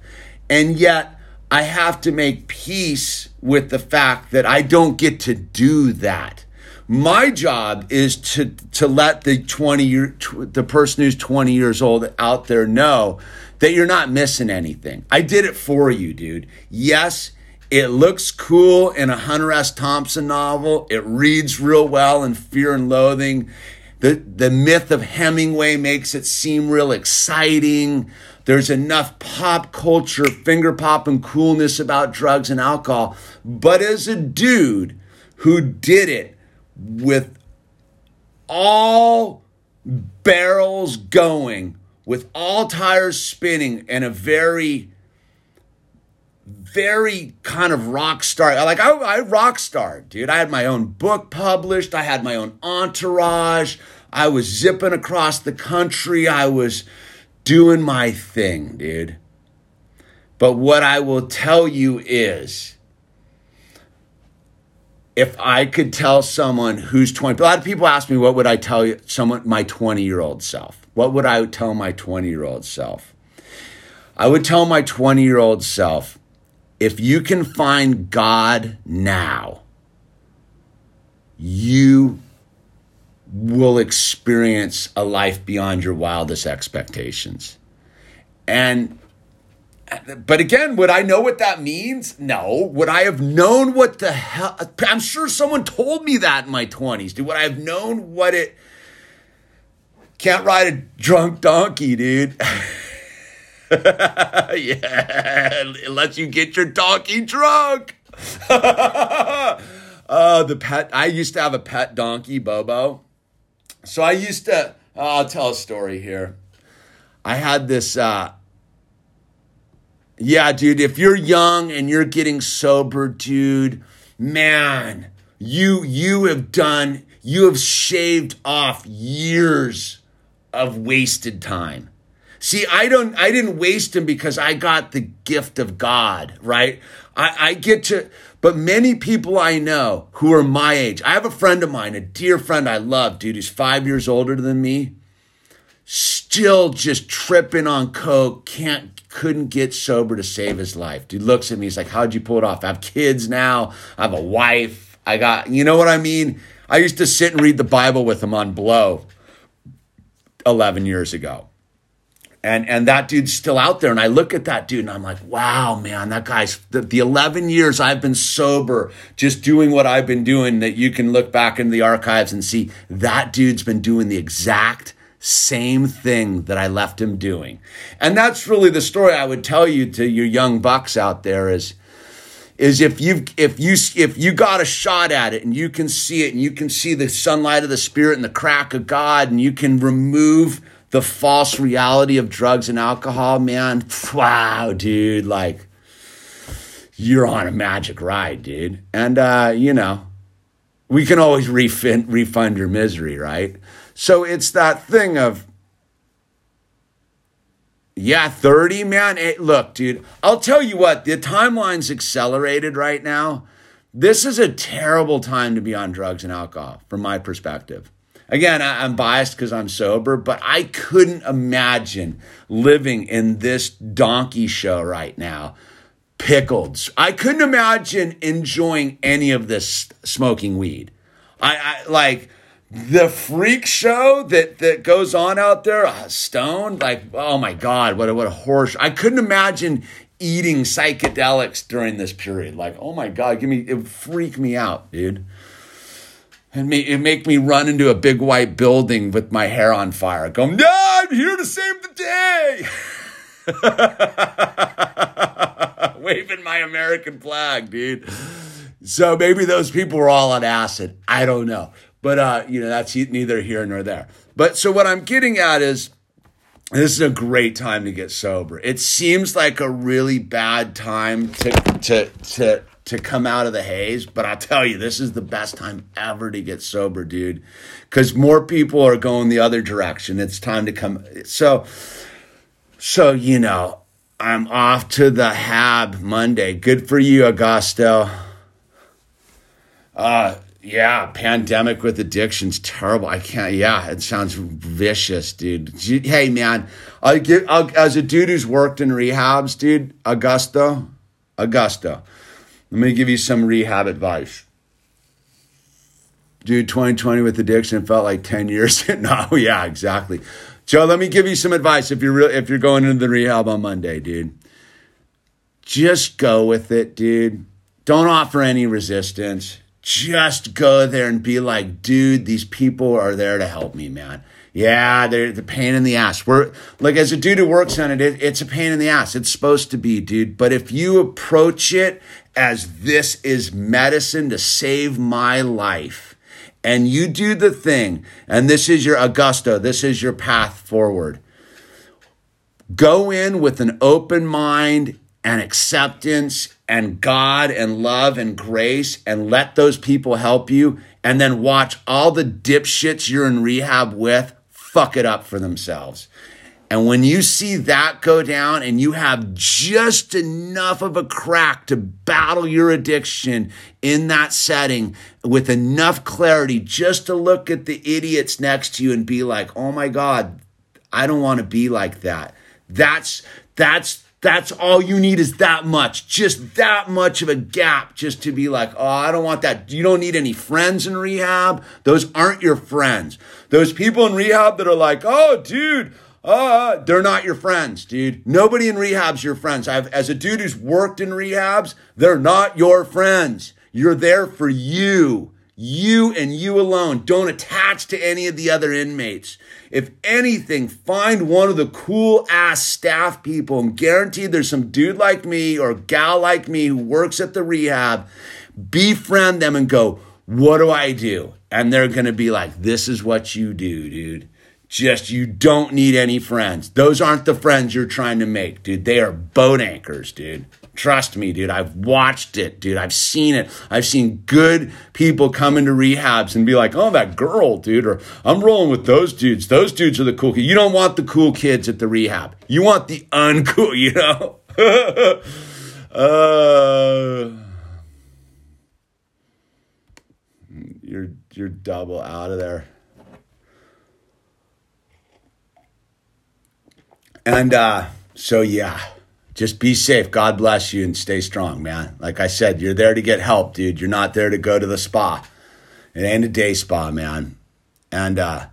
And yet I have to make peace with the fact that I don't get to do that. My job is to to let the 20 year the person who's 20 years old out there know that you're not missing anything. I did it for you, dude. Yes, it looks cool in a Hunter S. Thompson novel. It reads real well in Fear and Loathing. The, the myth of Hemingway makes it seem real exciting. There's enough pop culture, finger pop, and coolness about drugs and alcohol. But as a dude who did it with all barrels going, with all tires spinning, and a very very kind of rock star. Like I, I rock star, dude. I had my own book published. I had my own entourage. I was zipping across the country. I was doing my thing, dude. But what I will tell you is if I could tell someone who's 20, a lot of people ask me, what would I tell you, someone, my 20 year old self? What would I tell my 20 year old self? I would tell my 20 year old self, if you can find God now, you will experience a life beyond your wildest expectations. And but again, would I know what that means? No. Would I have known what the hell? I'm sure someone told me that in my 20s. Dude, would I have known what it. Can't ride a drunk donkey, dude. *laughs* yeah, unless you get your donkey drunk. *laughs* uh, the pet. I used to have a pet donkey, Bobo. So I used to. Oh, I'll tell a story here. I had this. Uh, yeah, dude. If you're young and you're getting sober, dude, man, you you have done. You have shaved off years of wasted time See, I don't I didn't waste him because I got the gift of God, right? I, I get to but many people I know who are my age, I have a friend of mine, a dear friend I love, dude, who's five years older than me, still just tripping on coke, can't couldn't get sober to save his life. Dude looks at me, he's like, How'd you pull it off? I have kids now, I have a wife, I got you know what I mean? I used to sit and read the Bible with him on blow 11 years ago. And and that dude's still out there and i look at that dude and i'm like wow man that guy's the, the 11 years i've been sober just doing what i've been doing that you can look back in the archives and see that dude's been doing the exact same thing that i left him doing. And that's really the story i would tell you to your young bucks out there is is if you if you if you got a shot at it and you can see it and you can see the sunlight of the spirit and the crack of god and you can remove the false reality of drugs and alcohol, man, wow, dude, like you're on a magic ride, dude. And uh, you know, we can always refund refund your misery, right? So it's that thing of yeah, 30, man. It, look, dude, I'll tell you what, the timeline's accelerated right now. This is a terrible time to be on drugs and alcohol, from my perspective. Again, I, am biased because I'm sober, but I couldn't imagine living in this donkey show right now. Pickled. I couldn't imagine enjoying any of this smoking weed. I, I like the freak show that that goes on out there, uh, stoned. Like, oh my god, what a, what a horse! I couldn't imagine eating psychedelics during this period. Like, oh my god, give me it would freak me out, dude and it make me run into a big white building with my hair on fire, going, "No, I'm here to save the day." *laughs* Waving my American flag, dude. So maybe those people were all on acid. I don't know. But uh, you know, that's neither here nor there. But so what I'm getting at is this is a great time to get sober. It seems like a really bad time to to to to come out of the haze. But I'll tell you, this is the best time ever to get sober, dude, because more people are going the other direction. It's time to come. So, so you know, I'm off to the Hab Monday. Good for you, Augusto. Uh, yeah, pandemic with addiction's terrible. I can't. Yeah, it sounds vicious, dude. Hey, man, I get as a dude who's worked in rehabs, dude. Augusta, Augusta. Let me give you some rehab advice. Dude, 2020 with addiction felt like 10 years. *laughs* no, yeah, exactly. Joe, let me give you some advice if you're real, if you're going into the rehab on Monday, dude. Just go with it, dude. Don't offer any resistance. Just go there and be like, dude, these people are there to help me, man. Yeah, they're the pain in the ass. We're like as a dude who works on it, it, it's a pain in the ass. It's supposed to be, dude. But if you approach it as this is medicine to save my life, and you do the thing, and this is your Augusto, this is your path forward. Go in with an open mind and acceptance and God and love and grace and let those people help you. And then watch all the dipshits you're in rehab with fuck it up for themselves. And when you see that go down and you have just enough of a crack to battle your addiction in that setting with enough clarity just to look at the idiots next to you and be like, oh my God, I don't want to be like that. That's, that's, that's all you need is that much, just that much of a gap just to be like, oh, I don't want that. You don't need any friends in rehab. Those aren't your friends. Those people in rehab that are like, oh, dude, uh, they're not your friends, dude. Nobody in rehab's your friends. I've, as a dude who's worked in rehabs, they're not your friends. You're there for you. You and you alone. Don't attach to any of the other inmates. If anything, find one of the cool ass staff people and guaranteed there's some dude like me or gal like me who works at the rehab. Befriend them and go, what do I do? And they're going to be like, this is what you do, dude. Just you don't need any friends. Those aren't the friends you're trying to make, dude. They are boat anchors, dude. Trust me, dude. I've watched it, dude. I've seen it. I've seen good people come into rehabs and be like, oh, that girl, dude, or I'm rolling with those dudes. Those dudes are the cool kids. You don't want the cool kids at the rehab. You want the uncool, *laughs* you know? *laughs* uh, you're you're double out of there. And uh, so, yeah, just be safe. God bless you and stay strong, man. Like I said, you're there to get help, dude. You're not there to go to the spa. It ain't a day spa, man. And uh,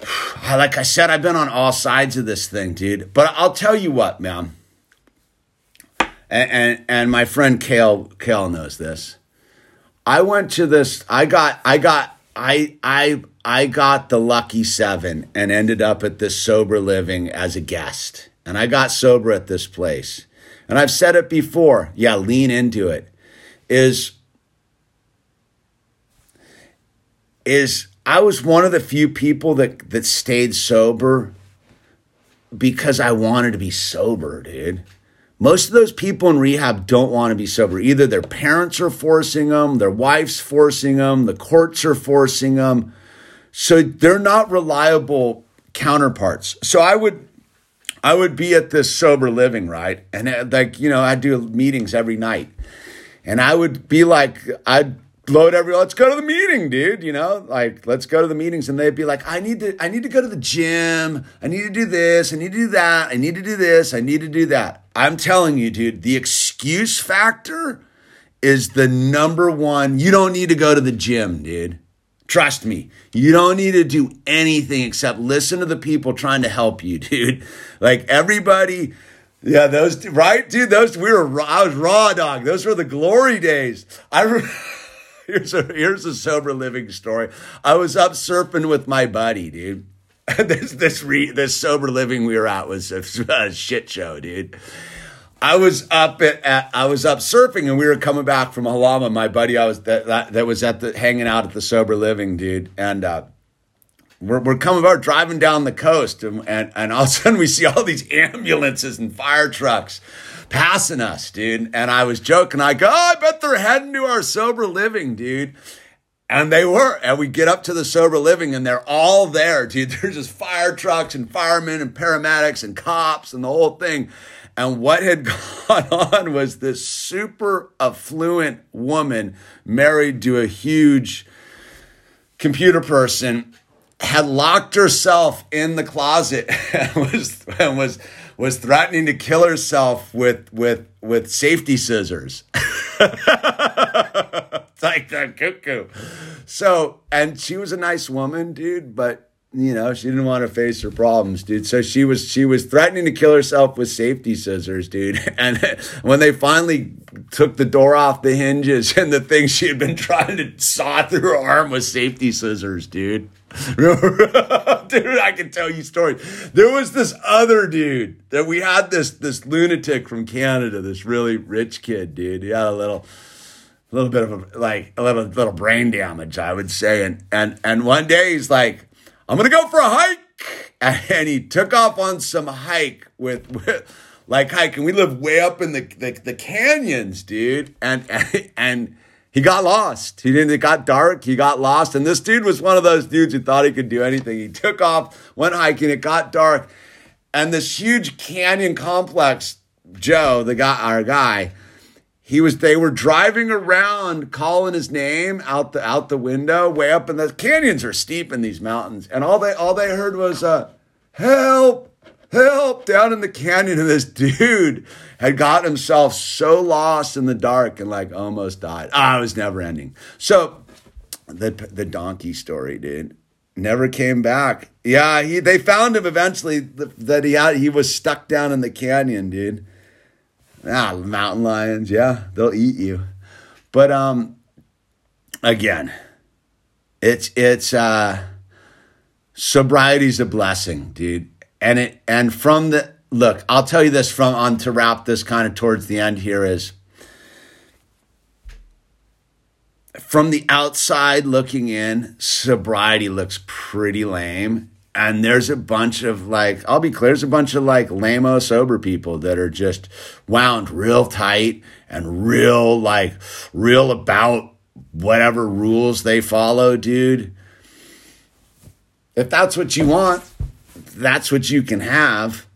*sighs* like I said, I've been on all sides of this thing, dude. But I'll tell you what, man. And, and, and my friend Kale Kale knows this. I went to this. I got I got I I I got the lucky seven and ended up at this sober living as a guest. And I got sober at this place. And I've said it before. Yeah, lean into it. Is is I was one of the few people that that stayed sober because I wanted to be sober, dude. Most of those people in rehab don't want to be sober. Either their parents are forcing them, their wife's forcing them, the courts are forcing them. So they're not reliable counterparts. So I would I would be at this sober living, right? And uh, like, you know, I'd do meetings every night. And I would be like, I'd load every let's go to the meeting dude you know? Like let's go to the meetings. And they'd be like i need to i need to go to the gym. I need to do this. I need to do that. I need to do this. I need to do that. I'm telling you dude the excuse factor is the number one you don't need to go to the gym dude trust me you don't need to do anything except listen to the people trying to help you *laughs* dude like everybody yeah, those right, dude. Those we were. I was raw dog. Those were the glory days. I. Re- *laughs* here's a here's a sober living story. I was up surfing with my buddy, dude. *laughs* this this re, this sober living we were at was a, a shit show, dude. I was up at, at, I was up surfing and we were coming back from Halama. My buddy, I was that, that, that was at the hanging out at the sober living, dude, and uh, we're, we're coming about driving down the coast and, and, and all of a *laughs* sudden we see all these ambulances and fire trucks passing us, dude. And I was joking. I go, oh, I bet they're heading to our sober living, dude. And they were. And we get up to the sober living and they're all there, dude. *laughs* There's just fire trucks and firemen and paramedics and cops and the whole thing. And what had *laughs* gone on was this super affluent woman married to a huge computer person had locked herself in the closet *laughs* and was and was was threatening to kill herself with with with safety scissors. *laughs* it's like the cuckoo. So, and she was a nice woman, dude, but you know, she didn't want to face her problems, dude. So she was she was threatening to kill herself with safety scissors, dude. *laughs* And when they finally took the door off the hinges and the thing she had been trying to saw through her arm with safety scissors, dude. *laughs* dude, I can tell you stories. There was this other dude that we had this this lunatic from Canada, this really rich kid, dude. He had a little a little bit of a, like a little little brain damage, I would say. And and and one day he's like, "I'm gonna go for a hike," *laughs* and he took off on some hike with, with like hiking. We live way up in the, the the canyons, dude, and and *laughs* and he got lost. He didn't. It got dark. He got lost, and this dude was one of those dudes who thought he could do anything. He took off, went hiking. It got dark, and this huge canyon complex. Joe, the guy, our guy he was they were driving around calling his name out the out the window way up in the canyons are steep in these mountains. And all they all they heard was uh help help down in the canyon. And this *laughs* dude had got himself so lost in the dark and like almost died. Ah it was never ending. So the the donkey story dude never came back. Yeah he they found him eventually that he had he was stuck down in the canyon dude Ah, mountain lions, yeah, they'll eat you. But um again, it's it's uh sobriety's a blessing, dude. And it and from the look, I'll tell you this from on to wrap this kind of towards the end here is from the outside looking in, sobriety looks pretty lame and there's a bunch of like i'll be clear there's a bunch of like lame sober people that are just wound real tight and real like real about whatever rules they follow dude. If that's what you want that's what you can have.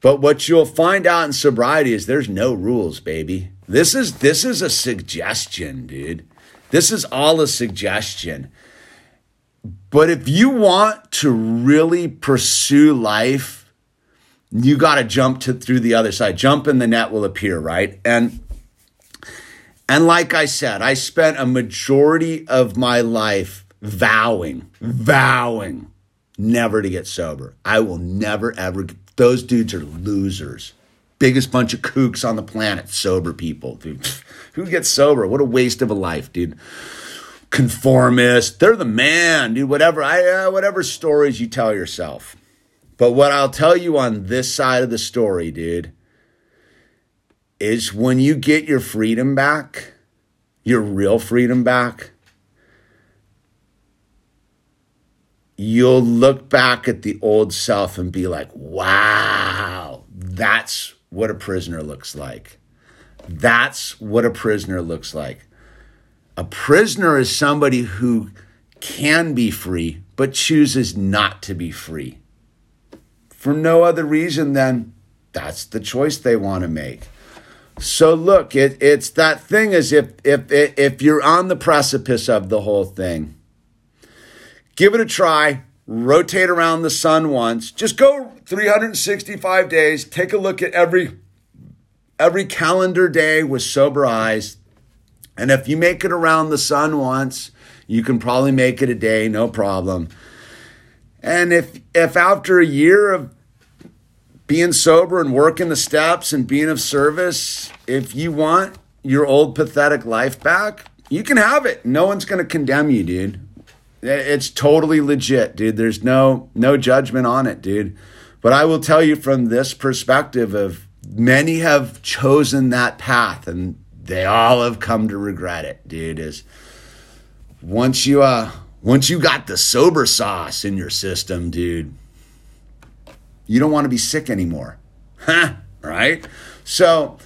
But what you'll find out in sobriety is there's no rules baby. This is this is a suggestion dude. This is all a suggestion but if you want to really pursue life, you got to jump to through the other side. Jump and the net will appear, right? And and like I said, I spent a majority of my life vowing, vowing never to get sober. I will never ever those dudes are losers. Biggest bunch of kooks on the planet, sober people, dude. *laughs* Who gets sober? What a waste of a life, dude conformist. They're the man, dude. Whatever I uh, whatever stories you tell yourself. But what I'll tell you on this side of the story, dude, is when you get your freedom back, your real freedom back, you'll look back at the old self and be like, wow, that's what a prisoner looks like. That's what a prisoner looks like. A prisoner is somebody who can be free, but chooses not to be free. For no other reason than that's the choice they want to make. So look, it, it's that thing as if if if you're on the precipice of the whole thing, give it a try. Rotate around the sun once. Just go 365 days. Take a look at every every calendar day with sober eyes. And if you make it around the sun once, you can probably make it a day, no problem. And if if after a year of being sober and working the steps and being of service, if you want your old pathetic life back, you can have it. No one's going to condemn you, dude. It's totally legit, dude. There's no no judgment on it, dude. But I will tell you from this perspective of many have chosen that path and they all have come to regret it, dude. Is once you uh once you got the sober sauce in your system, dude, you don't want to be sick anymore. Huh? Right? So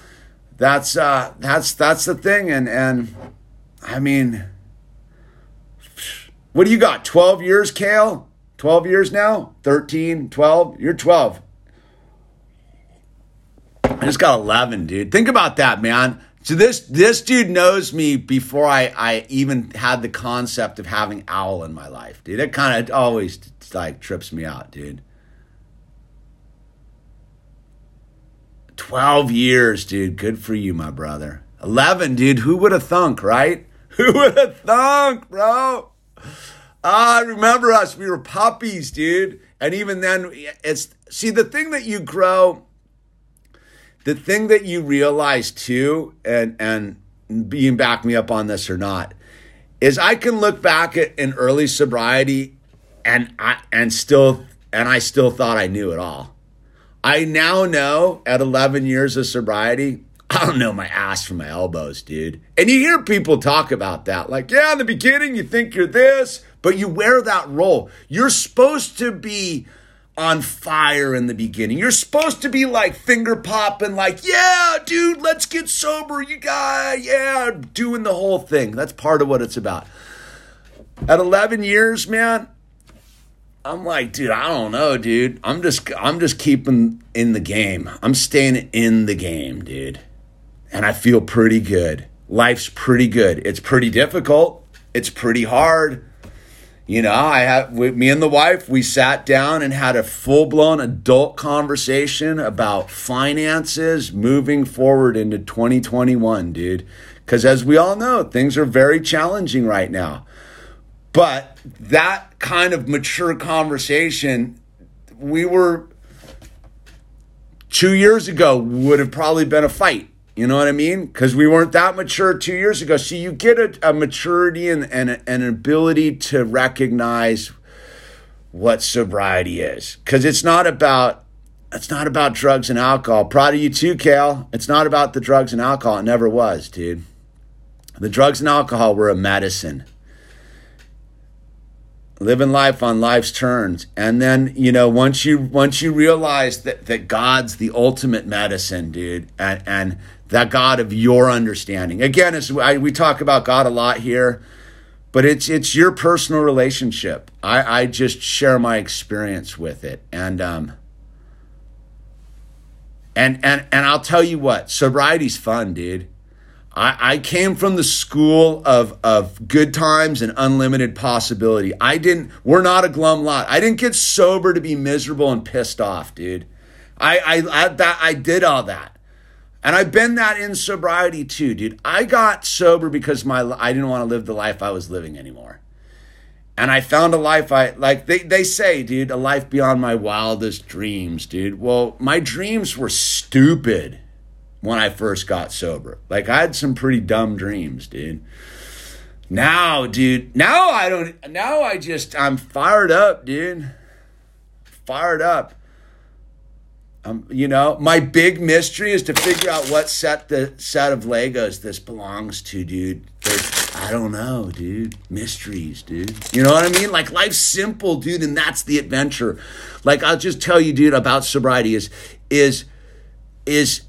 that's uh that's that's the thing and and I mean what do you got? 12 years, Kale? 12 years now? 13, 12? You're 12. I just got 11, dude. Think about that, man. So this this dude knows me before I, I even had the concept of having owl in my life, dude. It kind of always like trips me out, dude. 12 years, dude. Good for you, my brother. 11, dude. Who would have thunk, right? *laughs* Who would have thunk, bro? Ah, remember us. We were puppies, dude. And even then, it's see the thing that you grow the thing that you realize too, and and being back me up on this or not, is I can look back at an early sobriety and I and still and I still thought I knew it all. I now know at 11 years of sobriety I don't know my ass from my elbows, dude. And you hear people talk about that. Like, yeah, in the beginning, you think you're this, but you wear that role. You're supposed to be on fire in the beginning. You're supposed to be like finger popping, like, yeah, dude, let's get sober. You got, yeah, doing the whole thing. That's part of what it's about. At 11 years, man, I'm like, dude, I don't know, dude. I'm just, I'm just keeping in the game. I'm staying in the game, dude. And I feel pretty good. Life's pretty good. It's pretty difficult. It's pretty hard you know, I have with me and the wife, we sat down and had a full blown adult conversation about finances moving forward into 2021, dude. Because as we all know, things are very challenging right now. But that kind of mature conversation, we were two years ago, would have probably been a fight you know what I mean? Because we weren't that mature two years ago. So you get a, a maturity and, and, and an ability to recognize what sobriety is. Because it's not about it's not about drugs and alcohol. Proud of you too, Kale. It's not about the drugs and alcohol. It never was, dude. The drugs and alcohol were a medicine living life on life's terms and then you know once you once you realize that that god's the ultimate medicine dude and and that god of your understanding again as we talk about god a lot here but it's it's your personal relationship i i just share my experience with it and um and and and i'll tell you what sobriety's fun dude I, I came from the school of, of good times and unlimited possibility. I didn't, we're not a glum lot. I didn't get sober to be miserable and pissed off, dude. I, I, I, that, I did all that. And I've been that in sobriety too, dude. I got sober because my I didn't want to live the life I was living anymore. And I found a life I like they, they say, dude, a life beyond my wildest dreams, dude. Well, my dreams were stupid when I first got sober. Like I had some pretty dumb dreams, dude. Now, dude, now I don't now I just I'm fired up, dude. Fired up. Um, you know, my big mystery is to figure out what set the set of Legos this belongs to, dude. There's, I don't know, dude. Mysteries, dude. You know what I mean? Like life's simple, dude, and that's the adventure. Like I'll just tell you, dude, about sobriety is is is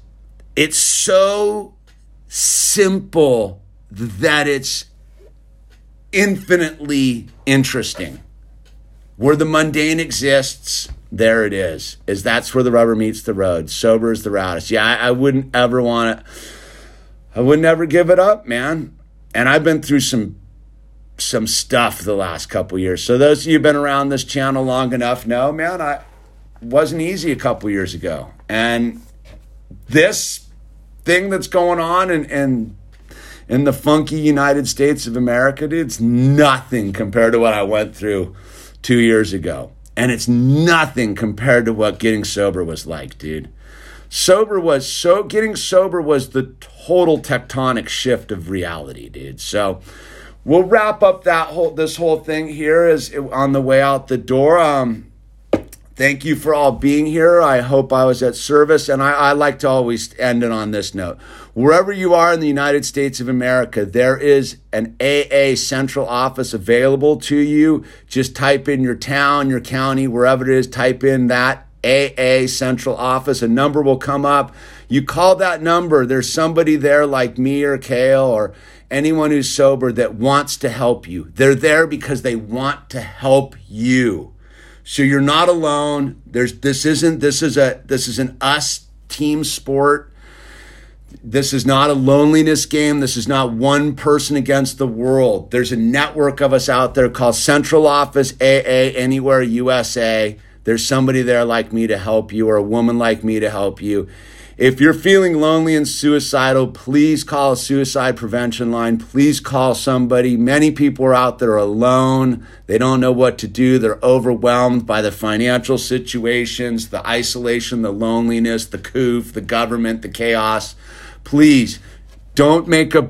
it's so simple that it's infinitely interesting. Where the mundane exists, there it is. Is that's where the rubber meets the road. Sober is the route. Yeah, I, I wouldn't ever want to. I would never give it up, man. And I've been through some some stuff the last couple years. So those of you who've been around this channel long enough know, man, I wasn't easy a couple years ago. And this thing that's going on in, in, in the funky United States of America, dude, it's nothing compared to what I went through two years ago. And it's nothing compared to what getting sober was like, dude. Sober was so getting sober was the total tectonic shift of reality, dude. So we'll wrap up that whole this whole thing here is on the way out the door. Um, Thank you for all being here. I hope I was at service. And I, I, like to always end it on this note. Wherever you are in the United States of America, there is an AA central office available to you. Just type in your town, your county, wherever it is, type in that AA central office. A number will come up. You call that number. There's somebody there like me or Kale or anyone who's sober that wants to help you. They're there because they want to help you. So you're not alone. There's this isn't this is a this is an us team sport. This is not a loneliness game. This is not one person against the world. There's a network of us out there called Central Office AA Anywhere USA. There's somebody there like me to help you or a woman like me to help you. If you're feeling lonely and suicidal, please call a suicide prevention line. Please call somebody. Many people are out there alone. They don't know what to do. They're overwhelmed by the financial situations, the isolation, the loneliness, the coof, the government, the chaos. Please don't make a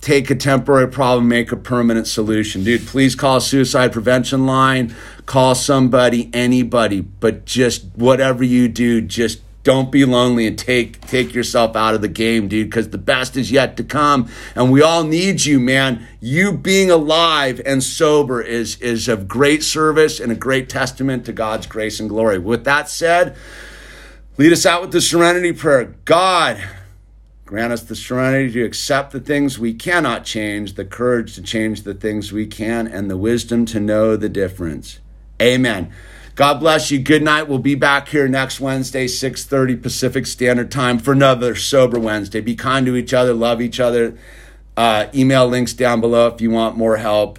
take a temporary problem, make a permanent solution. Dude, please call a suicide prevention line, call somebody, anybody, but just whatever you do, just don't be lonely and take take yourself out of the game, dude, because the best is yet to come. And we all need you, man. You being alive and sober is is of great service and a great testament to God's grace and glory. With that said, lead us out with the serenity prayer. God, grant us the serenity to accept the things we cannot change, the courage to change the things we can, and the wisdom to know the difference. Amen. God bless you. Good night. We'll be back here next Wednesday, 6:30 Pacific Standard Time for another sober Wednesday. Be kind to each other, love each other. Uh, email links down below if you want more help.